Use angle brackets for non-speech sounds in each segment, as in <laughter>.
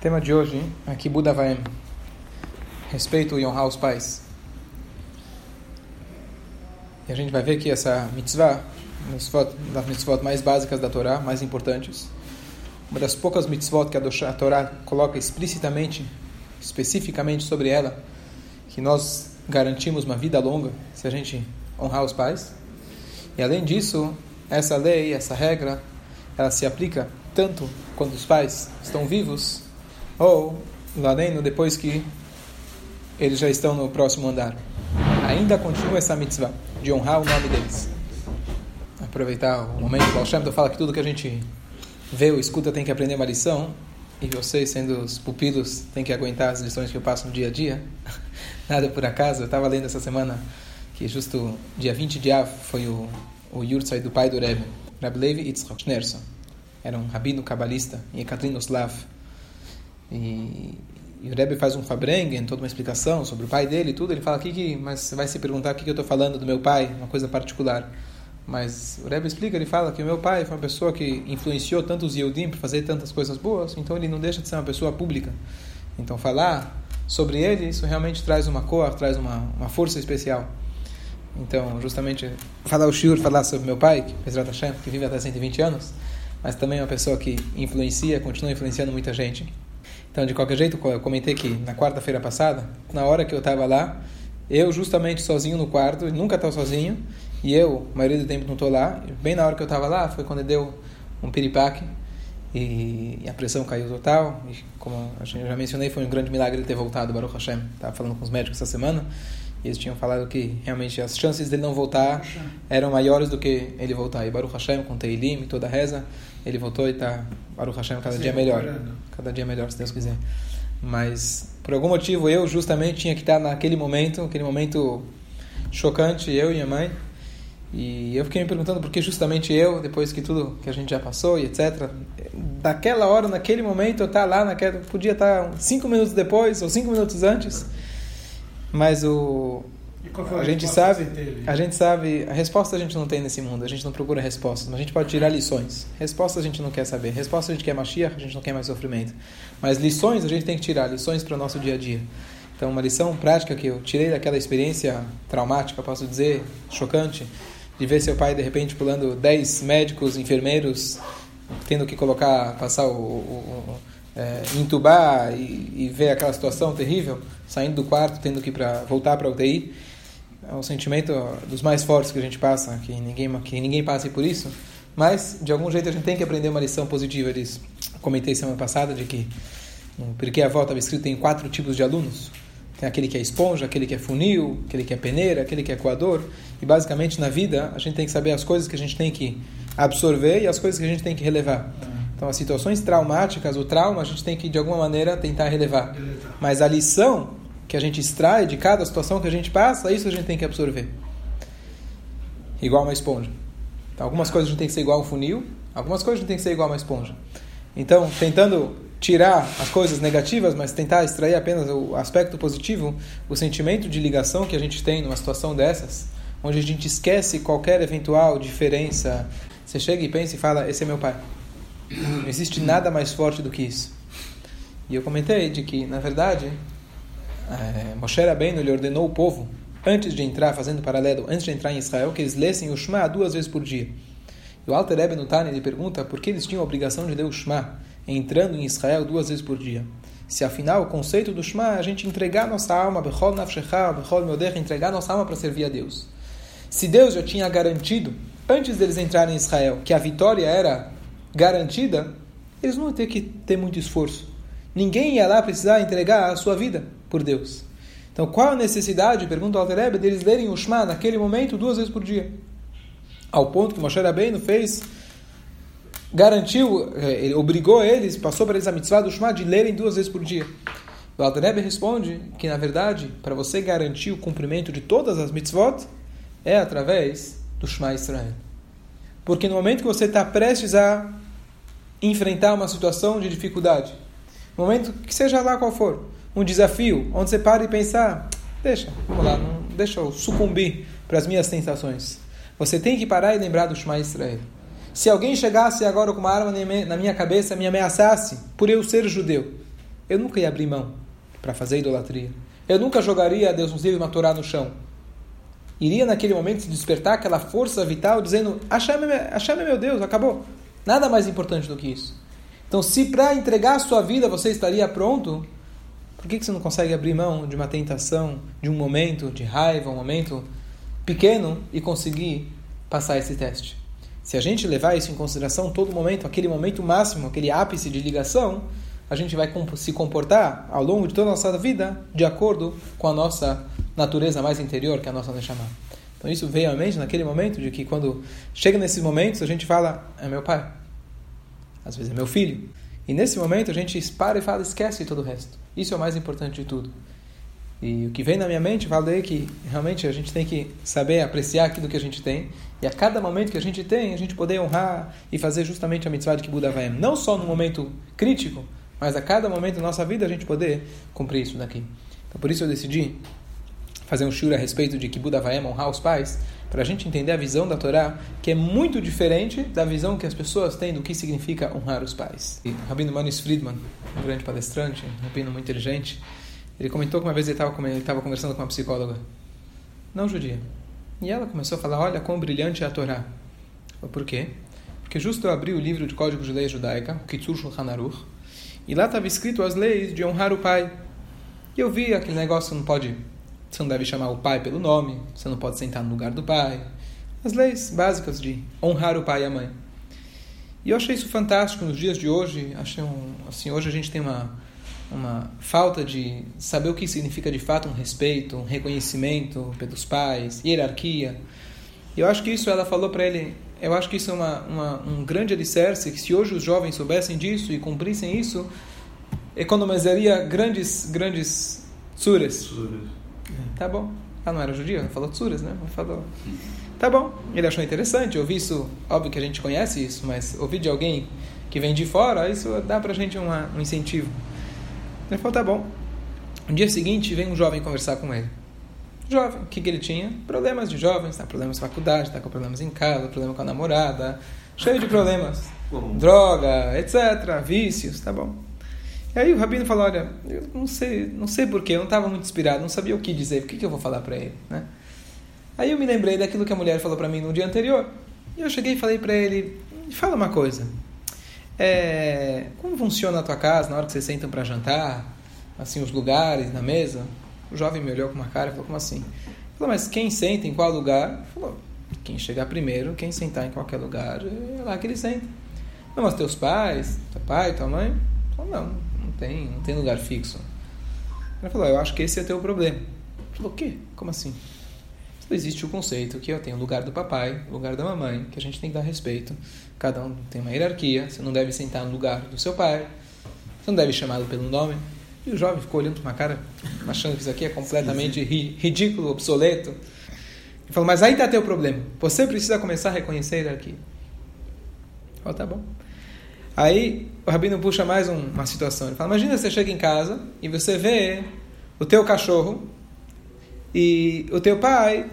Tema de hoje, aqui Buda vai respeito e honrar os pais. E a gente vai ver que essa mitzvah, mitzvot, das mitzvot mais básicas da Torá, mais importantes, uma das poucas mitzvot que a Torá coloca explicitamente, especificamente sobre ela, que nós garantimos uma vida longa se a gente honrar os pais. E além disso, essa lei, essa regra, ela se aplica tanto quando os pais estão vivos ou lá dentro, depois que eles já estão no próximo andar. Ainda continua essa mitzvah de honrar o nome deles. Aproveitar o momento que o Hashem fala que tudo que a gente vê ou escuta tem que aprender uma lição, e vocês, sendo os pupilos, têm que aguentar as lições que eu passo no dia a dia. <laughs> Nada por acaso. Eu estava lendo essa semana que justo dia 20 de Av foi o, o Yurtzai do pai do Rebbe, Rabbi Levi Yitzchak Schneerson. Era um rabino cabalista em Ekaterinoslav. E, e o Rebbe faz um Fabrengen, toda uma explicação sobre o pai dele e tudo. Ele fala aqui que, mas você vai se perguntar o que eu estou falando do meu pai, uma coisa particular. Mas o Rebbe explica, ele fala que o meu pai foi uma pessoa que influenciou tantos Yehudim para fazer tantas coisas boas, então ele não deixa de ser uma pessoa pública. Então falar sobre ele, isso realmente traz uma cor, traz uma, uma força especial. Então, justamente, falar o Shur, falar sobre meu pai, que, que vive até 120 anos, mas também é uma pessoa que influencia, continua influenciando muita gente. Então, de qualquer jeito, eu comentei que na quarta-feira passada, na hora que eu estava lá, eu justamente sozinho no quarto, nunca estou sozinho, e eu, a maioria do tempo, não estou lá. Bem na hora que eu estava lá, foi quando deu um piripaque e a pressão caiu total. E como eu já mencionei, foi um grande milagre ele ter voltado, Baruch Hashem. Estava falando com os médicos essa semana e eles tinham falado que realmente as chances dele não voltar eram maiores do que ele voltar. E Baruch Hashem, com Teilim e toda a reza, ele voltou e está, Baruch Hashem, cada Sim, dia melhor. Cada dia melhor, se Deus quiser. Mas, por algum motivo, eu justamente tinha que estar naquele momento, aquele momento chocante, eu e minha mãe. E eu fiquei me perguntando por que justamente eu, depois que tudo que a gente já passou e etc. Daquela hora, naquele momento, eu estar lá, naquela, podia estar cinco minutos depois ou cinco minutos antes. Mas o a, a gente sabe, a gente sabe, a resposta a gente não tem nesse mundo, a gente não procura respostas, mas a gente pode tirar lições. Respostas a gente não quer saber, respostas a gente quer Mashiach, a gente não quer mais sofrimento. Mas lições a gente tem que tirar, lições para o nosso dia a dia. Então, uma lição prática que eu tirei daquela experiência traumática, posso dizer, chocante, de ver seu pai de repente pulando 10 médicos, enfermeiros, tendo que colocar, passar o, o, o é, entubar e, e, ver aquela situação terrível, saindo do quarto, tendo que pra, voltar para a UTI. É um sentimento dos mais fortes que a gente passa, que ninguém, que ninguém passe por isso. Mas, de algum jeito, a gente tem que aprender uma lição positiva disso. comentei semana passada de que, porque a avó estava escrito em quatro tipos de alunos. Tem aquele que é esponja, aquele que é funil, aquele que é peneira, aquele que é coador. E, basicamente, na vida, a gente tem que saber as coisas que a gente tem que absorver e as coisas que a gente tem que relevar. Então, as situações traumáticas, o trauma, a gente tem que, de alguma maneira, tentar relevar. Mas a lição que a gente extrai de cada situação que a gente passa, isso a gente tem que absorver. Igual uma esponja. Então, algumas coisas a gente tem que ser igual um funil, algumas coisas a gente tem que ser igual uma esponja. Então, tentando tirar as coisas negativas, mas tentar extrair apenas o aspecto positivo, o sentimento de ligação que a gente tem numa situação dessas, onde a gente esquece qualquer eventual diferença. Você chega e pensa e fala: Esse é meu pai. Não existe nada mais forte do que isso. E eu comentei de que, na verdade, é, Moshe Rabbeinu ele ordenou o povo, antes de entrar, fazendo paralelo, antes de entrar em Israel, que eles lessem o Shema duas vezes por dia. E o Alter Rebbe no Tani, ele pergunta por que eles tinham a obrigação de ler o Shema, entrando em Israel duas vezes por dia. Se afinal o conceito do Shema é a gente entregar nossa alma, Bechol Nafshecha, Bechol Meodech, entregar nossa alma para servir a Deus. Se Deus já tinha garantido, antes deles entrarem em Israel, que a vitória era garantida, eles não ter que ter muito esforço. Ninguém ia lá precisar entregar a sua vida por Deus. Então, qual a necessidade, pergunta ao Alterebe, deles lerem o Shema naquele momento duas vezes por dia? Ao ponto que Moshe Rabbeinu fez, garantiu, eh, ele obrigou eles, passou para eles a mitzvah do Shema de lerem duas vezes por dia. O Alterebe responde que, na verdade, para você garantir o cumprimento de todas as mitzvot, é através do Shema Israel. Porque no momento que você está prestes a enfrentar uma situação de dificuldade, momento que seja lá qual for, um desafio, onde você para e pensar, deixa, vamos lá, não, deixa eu sucumbir para as minhas tentações. Você tem que parar e lembrar do Shema Israel. Se alguém chegasse agora com uma arma na minha cabeça me ameaçasse por eu ser judeu, eu nunca ia abrir mão para fazer idolatria. Eu nunca jogaria, Deus nos livre, uma Torá no chão. Iria naquele momento se despertar aquela força vital dizendo: Hashem é meu Deus, acabou. Nada mais importante do que isso. Então, se para entregar a sua vida você estaria pronto, por que, que você não consegue abrir mão de uma tentação, de um momento de raiva, um momento pequeno e conseguir passar esse teste? Se a gente levar isso em consideração todo momento, aquele momento máximo, aquele ápice de ligação, a gente vai se comportar ao longo de toda a nossa vida de acordo com a nossa natureza mais interior, que é a nossa Neshama. Então isso veio à mente naquele momento de que quando chega nesses momentos a gente fala, é meu pai. Às vezes é meu filho. E nesse momento a gente para e fala, esquece todo o resto. Isso é o mais importante de tudo. E o que vem na minha mente, falei que realmente a gente tem que saber apreciar aquilo que a gente tem. E a cada momento que a gente tem, a gente poder honrar e fazer justamente a mitzvah de que Buda vai. Não só no momento crítico, mas a cada momento da nossa vida a gente poder cumprir isso daqui. Então por isso eu decidi fazer um shur a respeito de que Buda vai honrar os pais, para a gente entender a visão da Torá, que é muito diferente da visão que as pessoas têm do que significa honrar os pais. E Rabino Manis Friedman, um grande palestrante, um rabino muito inteligente, ele comentou que uma vez ele estava conversando com uma psicóloga, não judia. E ela começou a falar: Olha quão brilhante é a Torá. Falei, Por quê? Porque justo eu abri o livro de Código de Lei Judaica, o Kitzur Shulchan Aruch, e lá estava escrito as leis de honrar o pai. E eu vi aquele negócio: não pode, você não deve chamar o pai pelo nome, você não pode sentar no lugar do pai. As leis básicas de honrar o pai e a mãe. E eu achei isso fantástico nos dias de hoje. Achei um, assim, hoje a gente tem uma uma falta de saber o que significa de fato um respeito, um reconhecimento pelos pais, hierarquia. Eu acho que isso ela falou para ele. Eu acho que isso é uma, uma, um grande alicerce que se hoje os jovens soubessem disso e cumprissem isso, economizaria grandes grandes tsuras. Tá bom. Ah, não era judia? Falou tsuras, né? Falou. Tá bom. Ele achou interessante. Ouvi isso, óbvio que a gente conhece isso, mas ouvir de alguém que vem de fora, isso dá pra gente uma, um incentivo. Ele falou, tá bom. No dia seguinte, vem um jovem conversar com ele. Jovem, o que, que ele tinha? Problemas de jovens, tá? problemas na faculdade, está com problemas em casa, problema com a namorada, cheio de problemas. Droga, etc., vícios, tá bom. E aí o rabino falou, olha, eu não sei, não sei porquê, eu não estava muito inspirado, não sabia o que dizer, o que, que eu vou falar para ele, né? Aí eu me lembrei daquilo que a mulher falou para mim no dia anterior. E eu cheguei e falei para ele, fala uma coisa, é, como funciona a tua casa na hora que vocês sentam para jantar? Assim, os lugares na mesa? O jovem me olhou com uma cara e falou, como assim? Falou, mas quem senta em qual lugar? Falou, quem chegar primeiro, quem sentar em qualquer lugar, é lá que ele senta. Não, mas teus pais, teu pai, tua mãe? Falou, não, não tem, não tem lugar fixo. Ele falou, eu acho que esse é o teu problema. Ele falou, o quê? Como assim? existe o conceito que eu tenho o lugar do papai, o lugar da mamãe, que a gente tem que dar respeito Cada um tem uma hierarquia. Você não deve sentar no lugar do seu pai. Você não deve chamá-lo pelo nome. E o jovem ficou olhando para uma cara, achando que isso aqui é completamente ri, ridículo, obsoleto. Ele falou, mas aí está teu problema. Você precisa começar a reconhecer a hierarquia. Falei, tá bom. Aí o rabino puxa mais um, uma situação. Ele fala, imagina você chega em casa e você vê o teu cachorro e o teu pai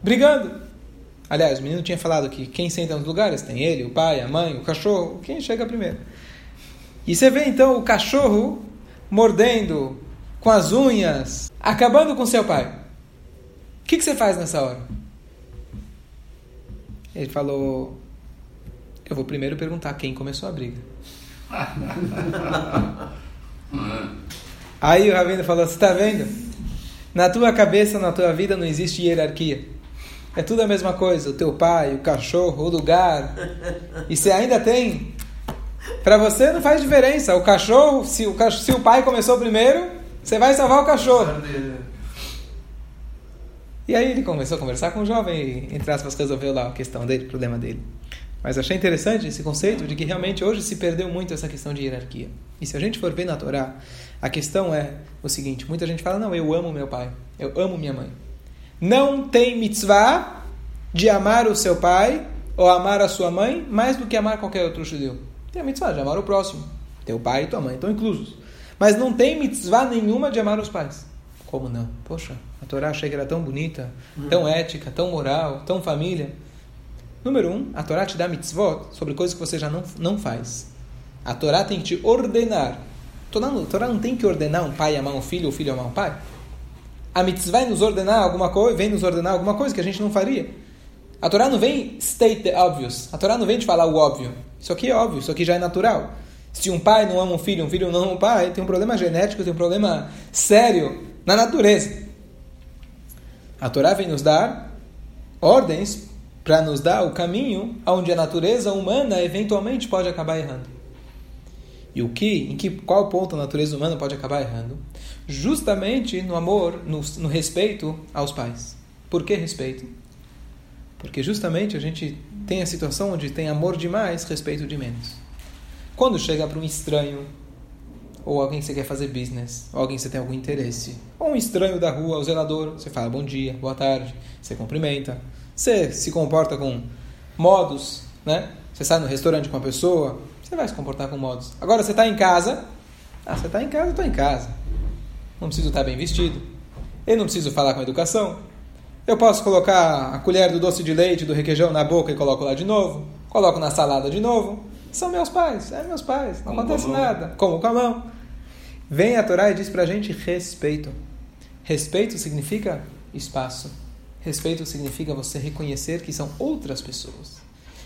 brigando. Aliás, o menino tinha falado que quem senta nos lugares tem ele, o pai, a mãe, o cachorro, quem chega primeiro. E você vê então o cachorro mordendo com as unhas, acabando com seu pai. O que, que você faz nessa hora? Ele falou: Eu vou primeiro perguntar quem começou a briga. Aí o Rabino falou: Você está vendo? Na tua cabeça, na tua vida, não existe hierarquia. É tudo a mesma coisa. O teu pai, o cachorro, o lugar. E você ainda tem. Para você não faz diferença. O cachorro, se o, cachorro, se o pai começou primeiro, você vai salvar o cachorro. E aí ele começou a conversar com o jovem e, entre aspas, resolveu lá a questão dele, o problema dele. Mas achei interessante esse conceito de que realmente hoje se perdeu muito essa questão de hierarquia. E se a gente for ver na Torá, a questão é o seguinte: muita gente fala, não, eu amo meu pai, eu amo minha mãe não tem mitzvah de amar o seu pai ou amar a sua mãe mais do que amar qualquer outro judeu. Tem a mitzvah de amar o próximo. Teu pai e tua mãe estão inclusos. Mas não tem mitzvah nenhuma de amar os pais. Como não? Poxa, a Torá achei que era tão bonita, tão ética, tão moral, tão família. Número um, a Torá te dá mitzvot sobre coisas que você já não, não faz. A Torá tem que te ordenar não, Torá não tem que ordenar um pai amar um filho, ou filho amar um pai. A mitzvah vai nos ordenar alguma coisa, vem nos ordenar alguma coisa que a gente não faria. A Torá não vem state the obvious. A Torá não vem te falar o óbvio. Isso aqui é óbvio, isso aqui já é natural. Se um pai não ama um filho, um filho não ama um pai, tem um problema genético, tem um problema sério na natureza. A Torá vem nos dar ordens para nos dar o caminho onde a natureza humana eventualmente pode acabar errando. E o que, em que, qual ponto a natureza humana pode acabar errando? Justamente no amor, no, no respeito aos pais. Por que respeito? Porque justamente a gente tem a situação onde tem amor demais, respeito de menos. Quando chega para um estranho, ou alguém que você quer fazer business, ou alguém que você tem algum interesse, ou um estranho da rua, o zelador, você fala bom dia, boa tarde, você cumprimenta, você se comporta com modos, né? Você sai no restaurante com uma pessoa, você vai se comportar com modos. Agora você está em casa, ah, você está em casa, eu estou em casa. Não preciso estar bem vestido. Eu não preciso falar com educação. Eu posso colocar a colher do doce de leite do requeijão na boca e coloco lá de novo. Coloco na salada de novo. São meus pais, é meus pais. Não Como acontece nada. Como com a mão. Vem a Torá e diz pra gente respeito. Respeito significa espaço. Respeito significa você reconhecer que são outras pessoas.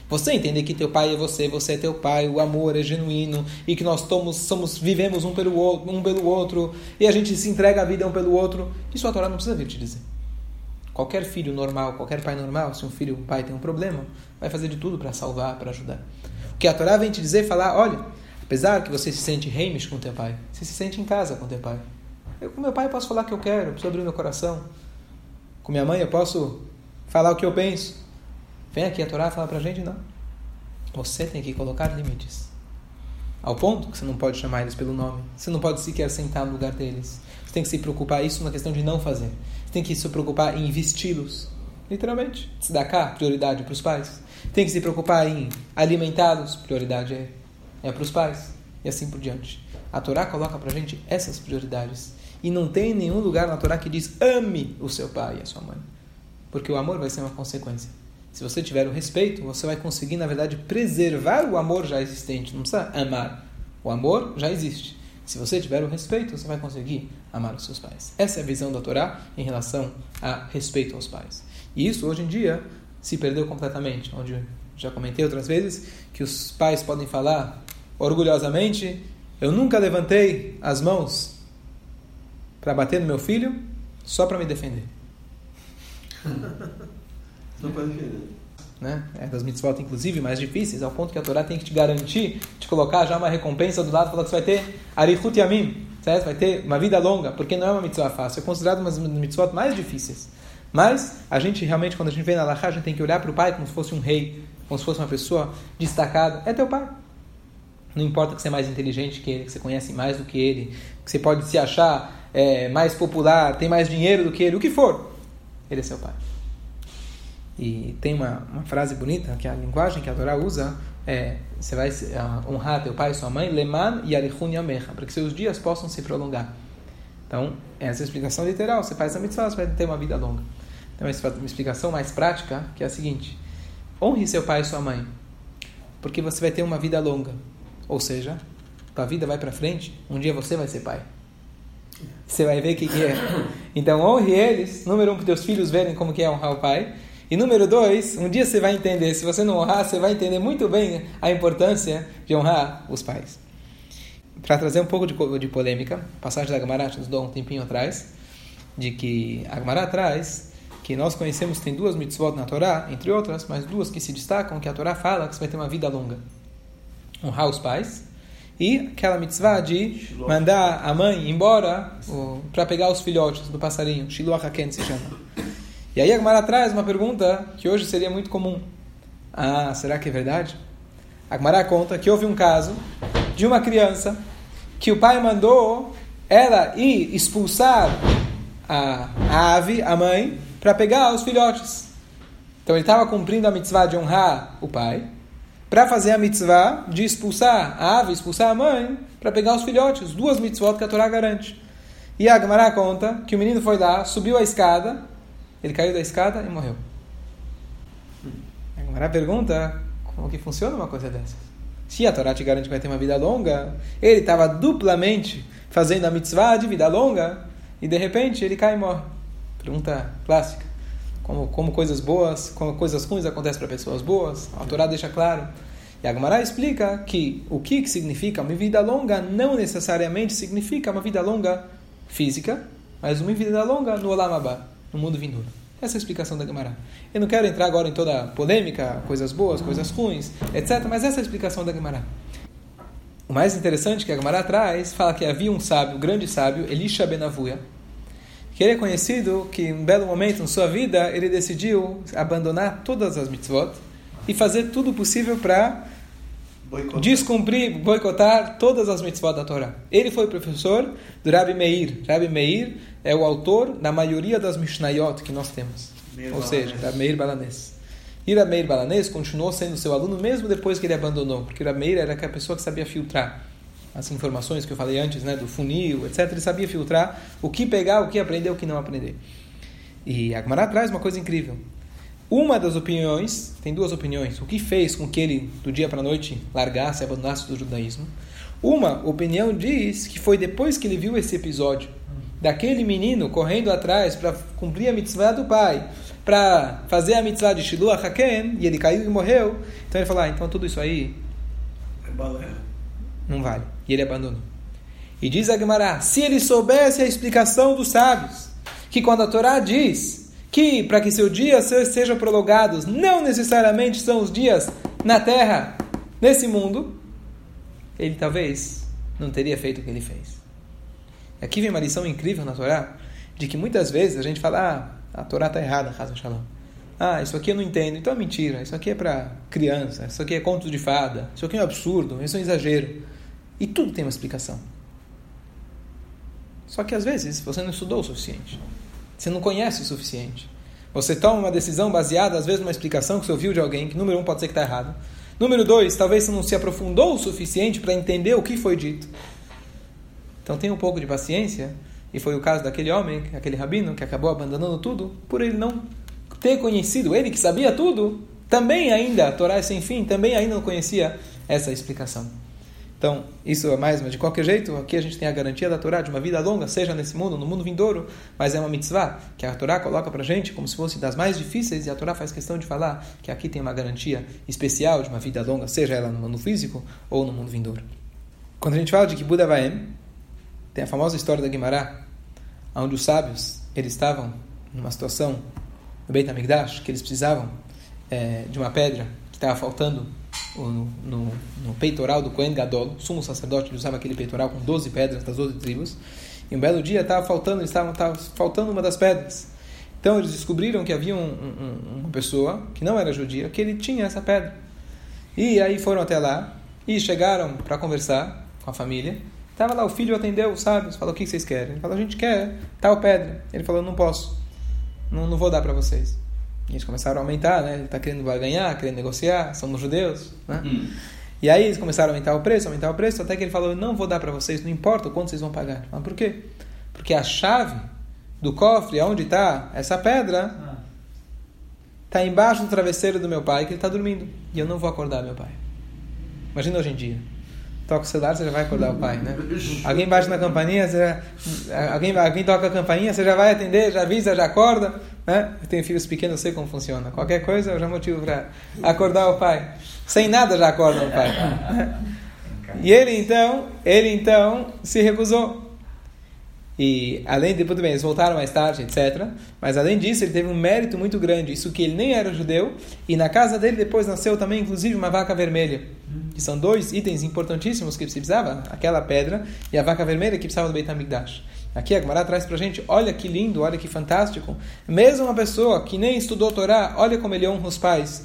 Você entender que teu pai é você, você é teu pai, o amor é genuíno e que nós somos, somos vivemos um pelo outro, um pelo outro e a gente se entrega a vida um pelo outro. Isso a Torá não precisa vir te dizer. Qualquer filho normal, qualquer pai normal, se um filho, um pai tem um problema, vai fazer de tudo para salvar, para ajudar. O que a Torá vem te dizer, falar, olha, apesar que você se sente reimish com teu pai, você se sente em casa com teu pai. Eu com meu pai posso falar o que eu quero, preciso abrir meu coração. Com minha mãe eu posso falar o que eu penso. Vem aqui a Torá fala pra gente, não. Você tem que colocar limites. Ao ponto que você não pode chamar eles pelo nome. Você não pode sequer sentar no lugar deles. Você tem que se preocupar, isso uma questão de não fazer. Você tem que se preocupar em investi-los. Literalmente. Se dá cá, prioridade para os pais. Tem que se preocupar em alimentá-los, prioridade é, é para os pais. E assim por diante. A Torá coloca para gente essas prioridades. E não tem nenhum lugar na Torá que diz ame o seu pai e a sua mãe. Porque o amor vai ser uma consequência. Se você tiver o respeito, você vai conseguir, na verdade, preservar o amor já existente. Não precisa amar. O amor já existe. Se você tiver o respeito, você vai conseguir amar os seus pais. Essa é a visão da Torá em relação a respeito aos pais. E isso, hoje em dia, se perdeu completamente. Onde já comentei outras vezes que os pais podem falar orgulhosamente: Eu nunca levantei as mãos para bater no meu filho só para me defender. <laughs> Não pode defender né? É das mitzvot, inclusive, mais difíceis, ao ponto que a Torá tem que te garantir, te colocar já uma recompensa do lado, falar que você vai ter arihut yamim, certo? Vai ter uma vida longa, porque não é uma mitzvah fácil, é considerado uma das mitzvot mais difíceis. Mas a gente realmente, quando a gente vem na Lachá, a gente tem que olhar para o pai como se fosse um rei, como se fosse uma pessoa destacada. É teu pai. Não importa que você é mais inteligente que ele, que você conhece mais do que ele, que você pode se achar é, mais popular, tem mais dinheiro do que ele, o que for. Ele é seu pai. E tem uma, uma frase bonita, que a linguagem que a Torá usa é: você vai honrar teu pai e sua mãe, leman e arihun yamecha, para que seus dias possam se prolongar. Então, essa é a explicação literal. Você faz a mitzvah, você vai ter uma vida longa. Então, uma explicação mais prática, que é a seguinte: honre seu pai e sua mãe, porque você vai ter uma vida longa. Ou seja, tua vida vai para frente, um dia você vai ser pai. Você vai ver o que, que é. Então, honre eles. Número um, para teus filhos verem como que é honrar o pai. E número dois, um dia você vai entender, se você não honrar, você vai entender muito bem a importância de honrar os pais. Para trazer um pouco de, de polêmica, passagem da Gemara nos dou um tempinho atrás, de que a Gemara traz que nós conhecemos tem duas mitzvot na Torá, entre outras, mas duas que se destacam, que a Torá fala que você vai ter uma vida longa. Honrar os pais e aquela mitzvah de mandar a mãe embora para pegar os filhotes do passarinho, Shiloh Haken se chama. E aí a Gemara traz uma pergunta que hoje seria muito comum. Ah, será que é verdade? A Gemara conta que houve um caso de uma criança que o pai mandou ela ir expulsar a, a ave, a mãe, para pegar os filhotes. Então ele estava cumprindo a mitzvah de honrar o pai, para fazer a mitzvah de expulsar a ave, expulsar a mãe, para pegar os filhotes. Duas mitzvot que a Torá garante. E a Gemara conta que o menino foi lá, subiu a escada, ele caiu da escada e morreu. A Gemara pergunta como que funciona uma coisa dessas. Se a Torá te garante que vai ter uma vida longa, ele estava duplamente fazendo a mitzvah de vida longa e de repente ele cai e morre. Pergunta clássica. Como, como coisas boas, como coisas ruins acontecem para pessoas boas, a Torá deixa claro. E a Gemara explica que o que, significa uma vida longa não necessariamente significa uma vida longa física, mas uma vida longa no Olam Abba, no mundo vindouro. Essa é a explicação da Gemara. Eu não quero entrar agora em toda a polêmica, coisas boas, coisas ruins, etc., mas essa é a explicação da Gemara. O mais interessante que a Gemara traz, fala que havia um sábio, um grande sábio, Elisha Benavuia, que ele é conhecido que em um belo momento em sua vida ele decidiu abandonar todas as mitzvot e fazer tudo possível para boicotar. descumprir, boicotar todas as mitzvot da Torá. Ele foi professor do Rabbi Meir. Rabbi Meir é o autor da maioria das Mishnayot que nós temos. Meir Ou seja, Rabbi Meir Balanês. E Rabbi Meir Balanês continuou sendo seu aluno mesmo depois que ele abandonou, porque Rabbi Meir era a pessoa que sabia filtrar as informações que eu falei antes, né, do funil, etc. Ele sabia filtrar o que pegar, o que aprender, o que não aprender. E a Gemara traz uma coisa incrível. Uma das opiniões, tem duas opiniões, o que fez com que ele, do dia para a noite, largasse abandonasse do judaísmo. Uma opinião diz que foi depois que ele viu esse episódio, daquele menino correndo atrás para cumprir a mitzvah do pai, para fazer a mitzvah de Shiluah Haken, e ele caiu e morreu. Então ele falou: ah, então tudo isso aí. É balé. Não vale. E ele abandonou. E diz a Gemara: se ele soubesse a explicação dos sábios, que quando a Torá diz que para que seus dias sejam prolongados, não necessariamente são os dias na terra, nesse mundo, ele talvez não teria feito o que ele fez. Aqui vem uma lição incrível na Torá, de que muitas vezes a gente fala, ah, a Torá está errada, Hazan Shalom. Ah, isso aqui eu não entendo, então é mentira, isso aqui é para criança, isso aqui é conto de fada, isso aqui é um absurdo, isso é um exagero. E tudo tem uma explicação. Só que às vezes você não estudou o suficiente. Você não conhece o suficiente. Você toma uma decisão baseada, às vezes, numa explicação que você ouviu de alguém, que número um pode ser que está errado. Número dois, talvez você não se aprofundou o suficiente para entender o que foi dito. Então tenha um pouco de paciência. E foi o caso daquele homem, aquele rabino, que acabou abandonando tudo, por ele não ter conhecido, ele que sabia tudo, também ainda, a Torá é sem fim, também ainda não conhecia essa explicação. Então, isso é mais, mas de qualquer jeito, aqui a gente tem a garantia da Torá de uma vida longa, seja nesse mundo, no mundo vindouro, mas é uma mitzvah que a Torá coloca para gente como se fosse das mais difíceis, e a Torá faz questão de falar que aqui tem uma garantia especial de uma vida longa, seja ela no mundo físico ou no mundo vindouro. Quando a gente fala de que Buda Vaem, tem a famosa história da Guimará, onde os sábios eles estavam numa situação no Beit HaMikdash, que eles precisavam é, de uma pedra que estava faltando no, no, no, peitoral do Kohen Gadol, sumo sacerdote, ele usava aquele peitoral com 12 pedras das 12 tribos, e um belo dia estava faltando, estava faltando uma das pedras. Então eles descobriram que havia um, um, uma pessoa que não era judia, que ele tinha essa pedra. E aí foram até lá e chegaram para conversar com a família. Estava lá, o filho atendeu sábios, falou: O que vocês querem? Ele falou: A gente quer tal pedra. Ele falou: Não posso, não, não vou dar para vocês. Eles começaram a aumentar, né? Ele está querendo ganhar, querendo negociar, somos judeus, né? Hum. E aí eles começaram a aumentar o preço, aumentar o preço, até que ele falou: não vou dar para vocês, não importa o quanto vocês vão pagar. Mas por quê? Porque a chave do cofre, onde está essa pedra, está embaixo do travesseiro do meu pai, que ele está dormindo. E eu não vou acordar meu pai. Imagina hoje em dia toca o celular, você já vai acordar o pai, né? Alguém bate na campainha, você já, alguém, alguém toca a campainha, você já vai atender, já avisa, já acorda, né? Eu tenho filhos pequenos, eu sei como funciona. Qualquer coisa, eu já motivo para acordar o pai. Sem nada já acorda o pai. <laughs> E ele então, ele então se recusou. E além de, tudo bem, eles voltaram mais tarde, etc. Mas além disso, ele teve um mérito muito grande. Isso que ele nem era judeu. E na casa dele depois nasceu também, inclusive, uma vaca vermelha. Que são dois itens importantíssimos que precisava. Aquela pedra e a vaca vermelha que precisava do Beit HaMikdash. Aqui a Gemara traz pra gente, olha que lindo, olha que fantástico. Mesmo uma pessoa que nem estudou Torá, olha como ele honra os pais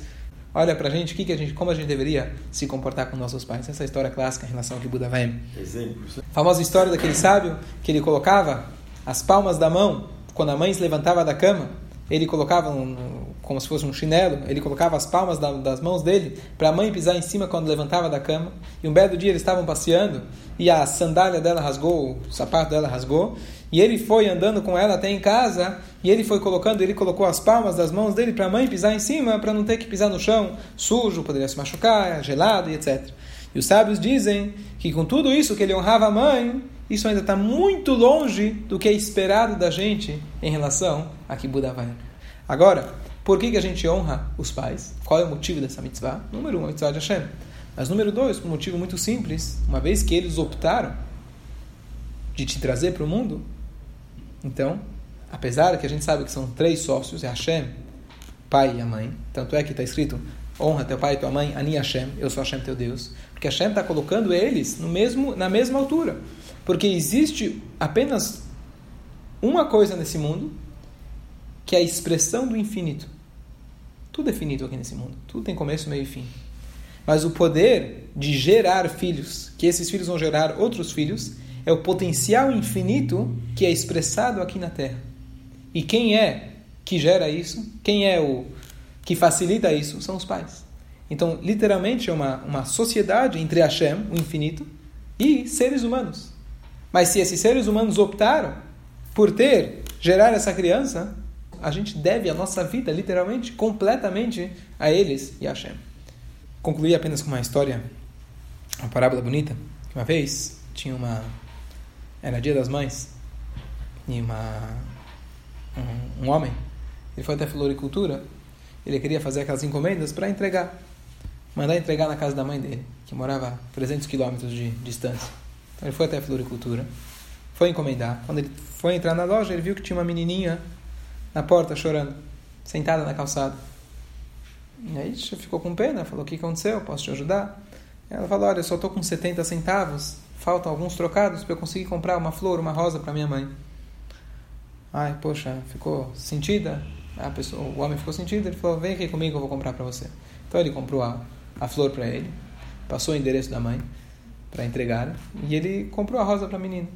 olha para a gente, que que a gente, como a gente deveria se comportar com nossos pais. Essa é a história clássica em relação ao que Buda vai. Exemplos. Famosa história daquele sábio que ele colocava as palmas da mão quando a mãe se levantava da cama. Ele colocava um, como se fosse um chinelo, ele colocava as palmas da, das mãos dele para a mãe pisar em cima quando levantava da cama. E um belo dia eles estavam passeando e a sandália dela rasgou, o sapato dela rasgou, e ele foi andando com ela até em casa, e ele foi colocando, ele colocou as palmas das mãos dele para a mãe pisar em cima, para não ter que pisar no chão sujo, poderia se machucar, gelado e etc. E os sábios dizem que com tudo isso que ele honrava a mãe, isso ainda está muito longe do que é esperado da gente em relação a vai. Agora, por que, que a gente honra os pais? Qual é o motivo dessa mitzvah? Número um, a mitzvah de Hashem. Mas número dois, por um motivo muito simples, uma vez que eles optaram de te trazer para o mundo, então, apesar que a gente sabe que são três sócios, é Hashem, pai e a mãe, tanto é que está escrito honra teu pai e tua mãe, Ani Hashem, eu sou Hashem teu Deus, porque Hashem está colocando eles no mesmo, na mesma altura, porque existe apenas uma coisa nesse mundo, que é a expressão do infinito. Tudo é finito aqui nesse mundo, tudo tem começo, meio e fim. Mas o poder de gerar filhos, que esses filhos vão gerar outros filhos, é o potencial infinito que é expressado aqui na Terra. E quem é que gera isso? Quem é o que facilita isso? São os pais. Então, literalmente, é uma, uma sociedade entre Hashem, o infinito, e seres humanos. Mas se esses seres humanos optaram por ter, gerar essa criança, a gente deve a nossa vida, literalmente, completamente a eles e a Hashem concluir apenas com uma história, uma parábola bonita. Uma vez tinha uma. Era dia das mães. E uma. Um, um homem. Ele foi até a floricultura. Ele queria fazer aquelas encomendas para entregar. Mandar entregar na casa da mãe dele, que morava a 300 quilômetros de distância. Então ele foi até a floricultura. Foi encomendar. Quando ele foi entrar na loja, ele viu que tinha uma menininha na porta chorando, sentada na calçada. E aí ficou com pena, falou: O que aconteceu? Posso te ajudar? Ela falou: Olha, eu só estou com 70 centavos, faltam alguns trocados para eu conseguir comprar uma flor, uma rosa para minha mãe. Ai, poxa, ficou sentida? A pessoa, o homem ficou sentido, ele falou: Vem aqui comigo, eu vou comprar para você. Então ele comprou a, a flor para ele, passou o endereço da mãe para entregar e ele comprou a rosa para a menina.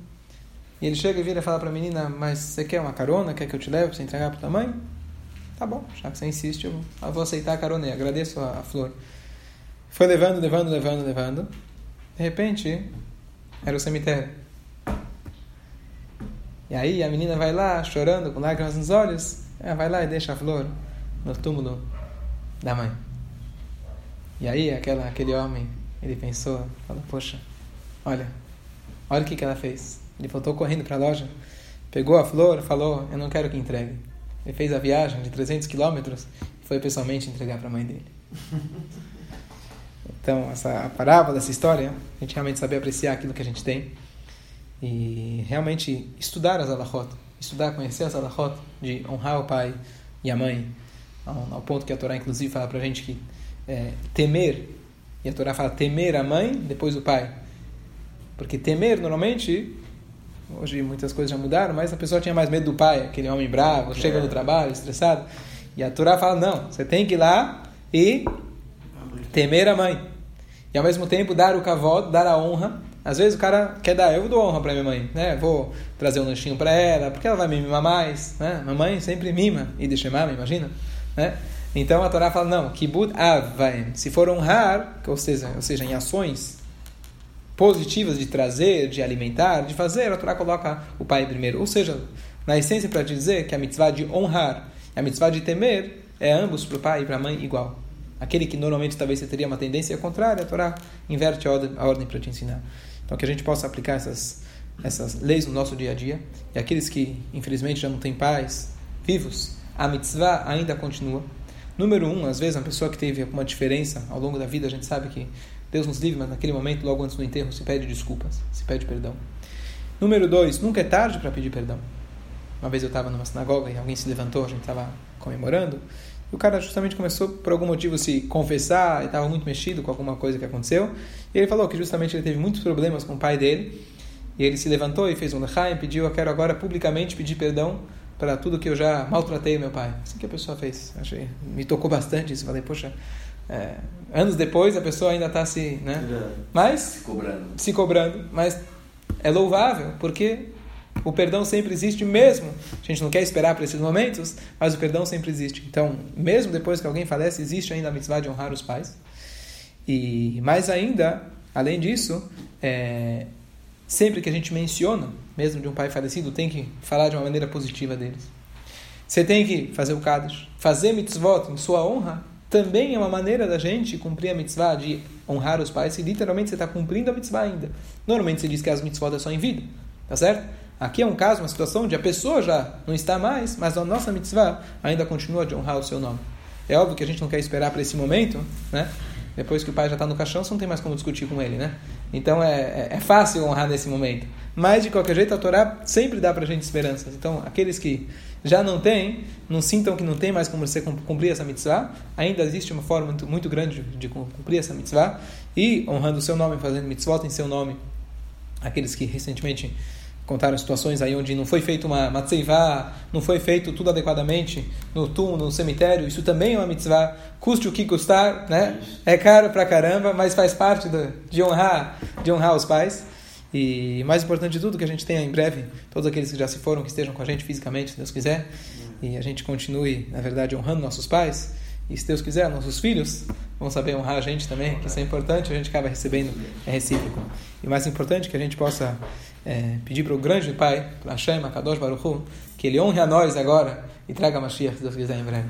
E ele chega e vira e fala para a menina: Mas você quer uma carona? Quer que eu te leve para você entregar para tua mãe? Tá bom, já que você insiste, eu, vou aceitar a carona. Agradeço a, a flor. Foi levando, levando, levando, levando. De repente, era o cemitério. E aí a menina vai lá, chorando, com lágrimas nos olhos. Ela vai lá e deixa a flor no túmulo da mãe. E aí aquela, aquele homem, ele pensou, falou, poxa, olha, olha o que, que ela fez. Ele voltou correndo para a loja, pegou a flor, falou, eu não quero que entregue. Ele fez a viagem de 300 quilômetros e foi pessoalmente entregar para a mãe dele. <laughs> Então, essa parábola, essa história, a gente realmente saber apreciar aquilo que a gente tem e realmente estudar as alahot, estudar, conhecer as alahot, de honrar o pai e a mãe, ao, ao ponto que a Torá, inclusive, fala para a gente que é, temer, e a Torá fala temer a mãe, depois o pai. Porque temer, normalmente, Hoje muitas coisas já mudaram, mas a pessoa tinha mais medo do pai, aquele homem bravo, chega é. no trabalho, estressado. E a Torá fala: não, você tem que ir lá e temer a mãe. E ao mesmo tempo dar o kavod, dar a honra. Às vezes o cara quer dar, eu dou honra para minha mãe, né? Vou trazer um lanchinho para ela, porque ela vai me mimar mais, né? Mamãe sempre mima e deixa mama, imagina, né? Então a Torá fala: não, kibud avaim. Se for honrar, ou seja, ou seja, em ações positivas de trazer, de alimentar, de fazer, a Torá coloca o pai primeiro. Ou seja, na essência, para dizer que a mitzvah de honrar e a mitzvah de temer é ambos para o pai e para a mãe igual. Aquele que normalmente talvez você teria uma tendência contrária, a Torá inverte a ordem, ordem para te ensinar. Então, que a gente possa aplicar essas, essas leis no nosso dia a dia. E aqueles que, infelizmente, já não têm pais vivos, a mitzvah ainda continua. Número um, às vezes, uma pessoa que teve alguma diferença ao longo da vida, a gente sabe que Deus nos livre, mas naquele momento, logo antes do enterro, se pede desculpas, se pede perdão. Número dois, nunca é tarde para pedir perdão. Uma vez eu estava numa sinagoga e alguém se levantou, a gente estava comemorando, e o cara justamente começou, por algum motivo, se confessar, e estava muito mexido com alguma coisa que aconteceu, e ele falou que justamente ele teve muitos problemas com o pai dele, e ele se levantou e fez um lechaim, pediu, eu quero agora publicamente pedir perdão para tudo que eu já maltratei meu pai. Assim que a pessoa fez. Achei, me tocou bastante isso. Falei, poxa, é, anos depois a pessoa ainda está se, né? Mas se cobrando. se cobrando, mas é louvável porque o perdão sempre existe mesmo. A gente não quer esperar para esses momentos, mas o perdão sempre existe. Então, mesmo depois que alguém falece, existe ainda a mitzvah de honrar os pais. E mais ainda, além disso, é, sempre que a gente menciona, mesmo de um pai falecido, tem que falar de uma maneira positiva deles. Você tem que fazer o Kaddish, fazer mitzvot em sua honra, também é uma maneira da gente cumprir a mitzvah de honrar os pais se literalmente você está cumprindo a mitzvah ainda. Normalmente se diz que as mitzvot é só em vida, tá certo? Aqui é um caso, uma situação onde a pessoa já não está mais, mas a nossa mitzvah ainda continua de honrar o seu nome. É óbvio que a gente não quer esperar para esse momento, né? Depois que o pai já está no caixão, você não tem mais como discutir com ele, né? Então é, é, é fácil honrar nesse momento. Mas, de qualquer jeito, a Torá sempre dá para a gente esperanças. Então, aqueles que já não têm, não sintam que não tem mais como você cumprir essa mitzvah, ainda existe uma forma muito, muito grande de cumprir essa mitzvah, e honrando o seu nome, fazendo mitzvot em seu nome, aqueles que recentemente contaram situações aí onde não foi feito uma, uma tzeivá, não foi feito tudo adequadamente no túmulo, no cemitério, isso também é uma mitzvah, custe o que custar, né? É caro pra caramba, mas faz parte do, de honrar, de honrar os pais. E mais importante de tudo, que a gente tenha em breve todos aqueles que já se foram, que estejam com a gente fisicamente, se Deus quiser, e a gente continue, na verdade, honrando nossos pais. E se Deus quiser, nossos filhos vão saber honrar a gente também, que isso é importante, a gente acaba recebendo, é recíproco. E mais importante que a gente possa é, pedir para o grande Pai, para Hashem, Akadosh Baruch Hu, que ele honre a nós agora e traga a Mashiach, se Deus quiser, em breve.